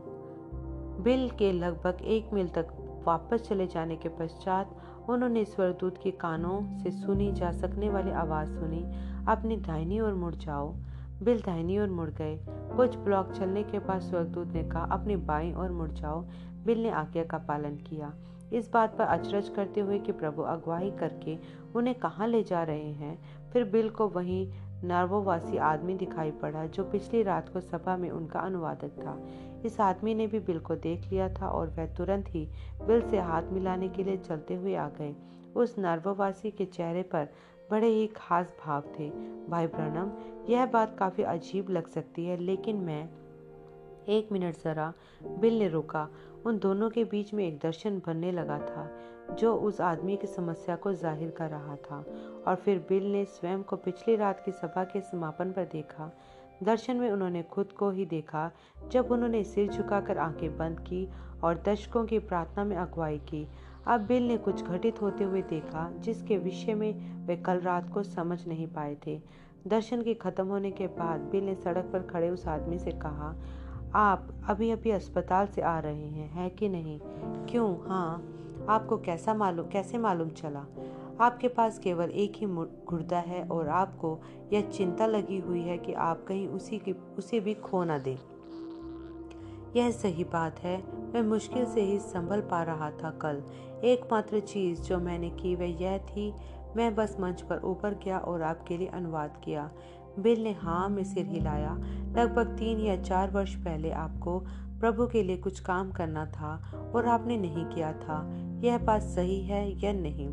बिल के लगभग एक मील तक वापस चले जाने के पश्चात उन्होंने स्वर्गदूत के कानों से सुनी जा सकने वाली आवाज़ सुनी। अपनी दाहिनी ओर मुड़ जाओ। बिल दाहिनी ओर मुड़ गए। कुछ ब्लॉक चलने के बाद स्वर्गदूत ने कहा, अपनी बाई ओर मुड़ जाओ। बिल ने आज्ञा का पालन किया। इस बात पर अचरज करते हुए कि प्रभु अगुवाई करके उन्हें कहाँ ले जा रहे हैं, फिर बिल को वहीं नर्वोवासी आदमी दिखाई पड़ा जो पिछली रात को सभा में उनका अनुवादक था। इस आदमी ने भी बिल को देख लिया था और वह तुरंत ही बिल से हाथ मिलाने के लिए चलते हुए आ गए। उस नर्वोवासी के चेहरे पर बड़े ही खास भाव थे। भाई ब्रनम यह बात काफ़ी अजीब लग सकती है, लेकिन मैं एक मिनट जरा, बिल ने रोका। उन दोनों के बीच में एक दर्शन बनने लगा था। जो उस आदमी की समस्या को ज़ाहिर कर रहा था। और फिर बिल ने स्वयं को पिछली रात की सभा के समापन पर देखा। दर्शन में उन्होंने खुद को ही देखा, जब उन्होंने सिर झुकाकर आँखें बंद की और दर्शकों की प्रार्थना में अगुवाई की। अब बिल ने कुछ घटित होते हुए देखा, जिसके विषय में वे कल रात को समझ नहीं पाए थे। दर्शन के खत्म होने के बाद बिल ने सड़क पर खड़े उस आदमी से कहा, आप अभी अभी अस्पताल से आ रहे हैं, है कि नहीं? क्यों? हाँ आपको कैसा मालूम कैसे मालूम चला? आपके पास केवल एक ही गुर्दा है और आपको यह चिंता लगी हुई है कि आप कहीं उसी की, उसे भी खो ना दें। यह सही बात है, मैं मुश्किल से ही संभल पा रहा था कल। एकमात्र चीज़ जो मैंने की वह यह थी, मैं बस मंच पर ऊपर गया और आपके लिए अनुवाद किया। बिल ने हाँ में सिर हिलाया। लगभग तीन या चार वर्ष पहले आपको प्रभु के लिए कुछ काम करना था और आपने नहीं किया था। यह बात सही है या नहीं?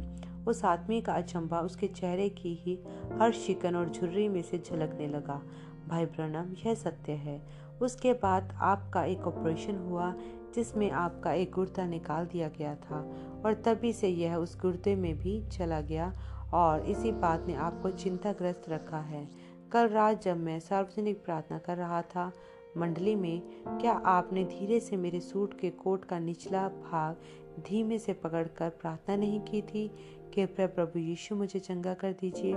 उस आदमी का अचंबा उसके चेहरे की ही हर शिकन और झुर्री में से झलकने लगा। भाई ब्रनम यह सत्य है। उसके बाद आपका एक ऑपरेशन हुआ जिसमें आपका एक गुर्दा निकाल दिया गया था और तभी से यह उस गुर्दे में भी चला गया और इसी बात ने आपको चिंताग्रस्त रखा है। कल रात जब मैं सार्वजनिक प्रार्थना कर रहा था मंडली में, क्या आपने धीरे से मेरे सूट के कोट का निचला भाग धीमे से पकड़कर प्रार्थना नहीं की थी? कृपया प्रभु यीशु मुझे चंगा कर दीजिए।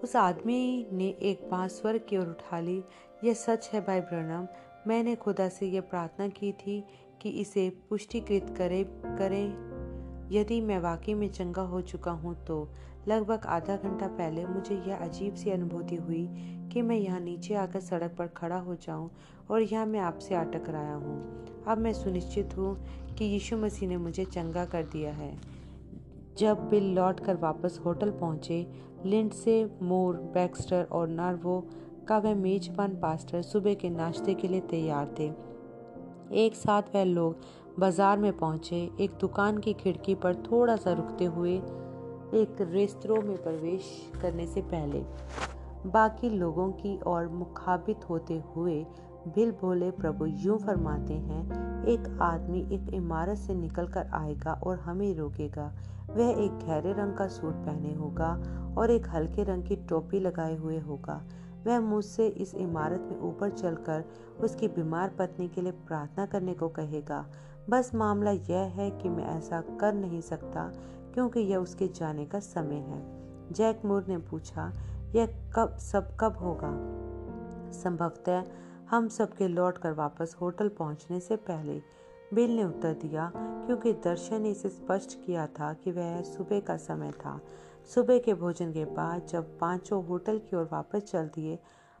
उस आदमी ने एक बात स्वर की ओर उठा ली। यह सच है भाई ब्रनम, मैंने खुदा से यह प्रार्थना की थी कि इसे पुष्टिकृत करे, करें। यदि मैं वाकई में चंगा हो चुका हूँ तो लगभग आधा घंटा पहले मुझे यह अजीब सी अनुभूति हुई कि मैं यहाँ नीचे आकर सड़क पर खड़ा हो जाऊँ और यहाँ मैं आपसे आ रहा हूँ। अब मैं सुनिश्चित हूँ कि यीशु मसीह ने मुझे चंगा कर दिया है। जब बिल लौट कर वापस होटल पहुँचे, लिंड से मोर, बैक्स्टर और नार्वो का वह मेजबान पास्टर सुबह के नाश्ते के लिए तैयार थे। एक साथ वह लोग बाज़ार में पहुँचे। एक दुकान की खिड़की पर थोड़ा सा रुकते हुए एक रेस्तरों में प्रवेश करने से पहले बाकी लोगों की ओर मुखाबित होते हुए बिल बोले, प्रभु, यूँ फरमाते हैं, एक आदमी एक इमारत से निकलकर आएगा और हमें रोकेगा। वह एक गहरे रंग का सूट पहने होगा और एक हल्के रंग की टोपी लगाए हुए होगा। वह मुझसे इस इमारत में ऊपर चलकर उसकी बीमार पत्नी के लिए प्रार्थना करने को कहेगा। बस मामला यह है कि मैं ऐसा कर नहीं सकता क्योंकि यह उसके जाने का समय है। जैक मूर ने पूछा यह कब, सब कब होगा? संभवतः हम सबके लौट कर वापस होटल पहुँचने से पहले बिल ने उत्तर दिया, क्योंकि दर्शन ने इसे स्पष्ट किया था कि वह सुबह का समय था। सुबह के भोजन के बाद जब पाँचों होटल की ओर वापस चल दिए,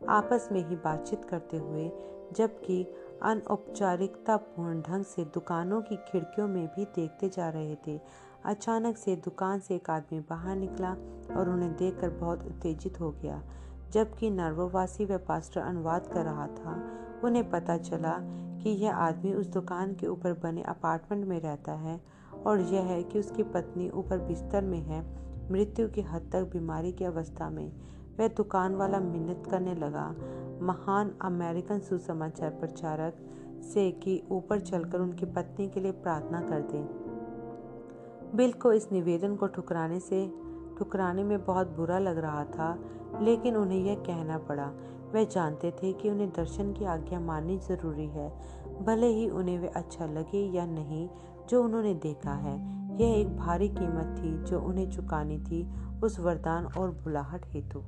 आपस में ही बातचीत करते हुए, जबकि अनौपचारिकतापूर्ण ढंग से दुकानों की खिड़कियों में भी देखते जा रहे थे अचानक से दुकान से एक आदमी बाहर निकला और उन्हें देखकर बहुत उत्तेजित हो गया। जबकि नर्वोवासी व पास्टर अनुवाद कर रहा था, उन्हें पता चला कि यह आदमी उस दुकान के ऊपर बने अपार्टमेंट में रहता है और यह है कि उसकी पत्नी ऊपर बिस्तर में है, मृत्यु की हद तक बीमारी की अवस्था में। वह दुकान वाला मिन्नत करने लगा। महान अमेरिकन सुसमाचार प्रचारक से कि ऊपर चलकर उनकी पत्नी के लिए प्रार्थना कर दें। बिल को इस निवेदन को ठुकराने से, ठुकराने में बहुत बुरा लग रहा था, लेकिन उन्हें यह कहना पड़ा। वे जानते थे कि उन्हें दर्शन की आज्ञा माननी ज़रूरी है, भले ही उन्हें वे अच्छा लगे या नहीं, जो उन्होंने देखा है। यह एक भारी कीमत थी जो उन्हें चुकानी थी, उस वरदान और बुलाहट हेतु।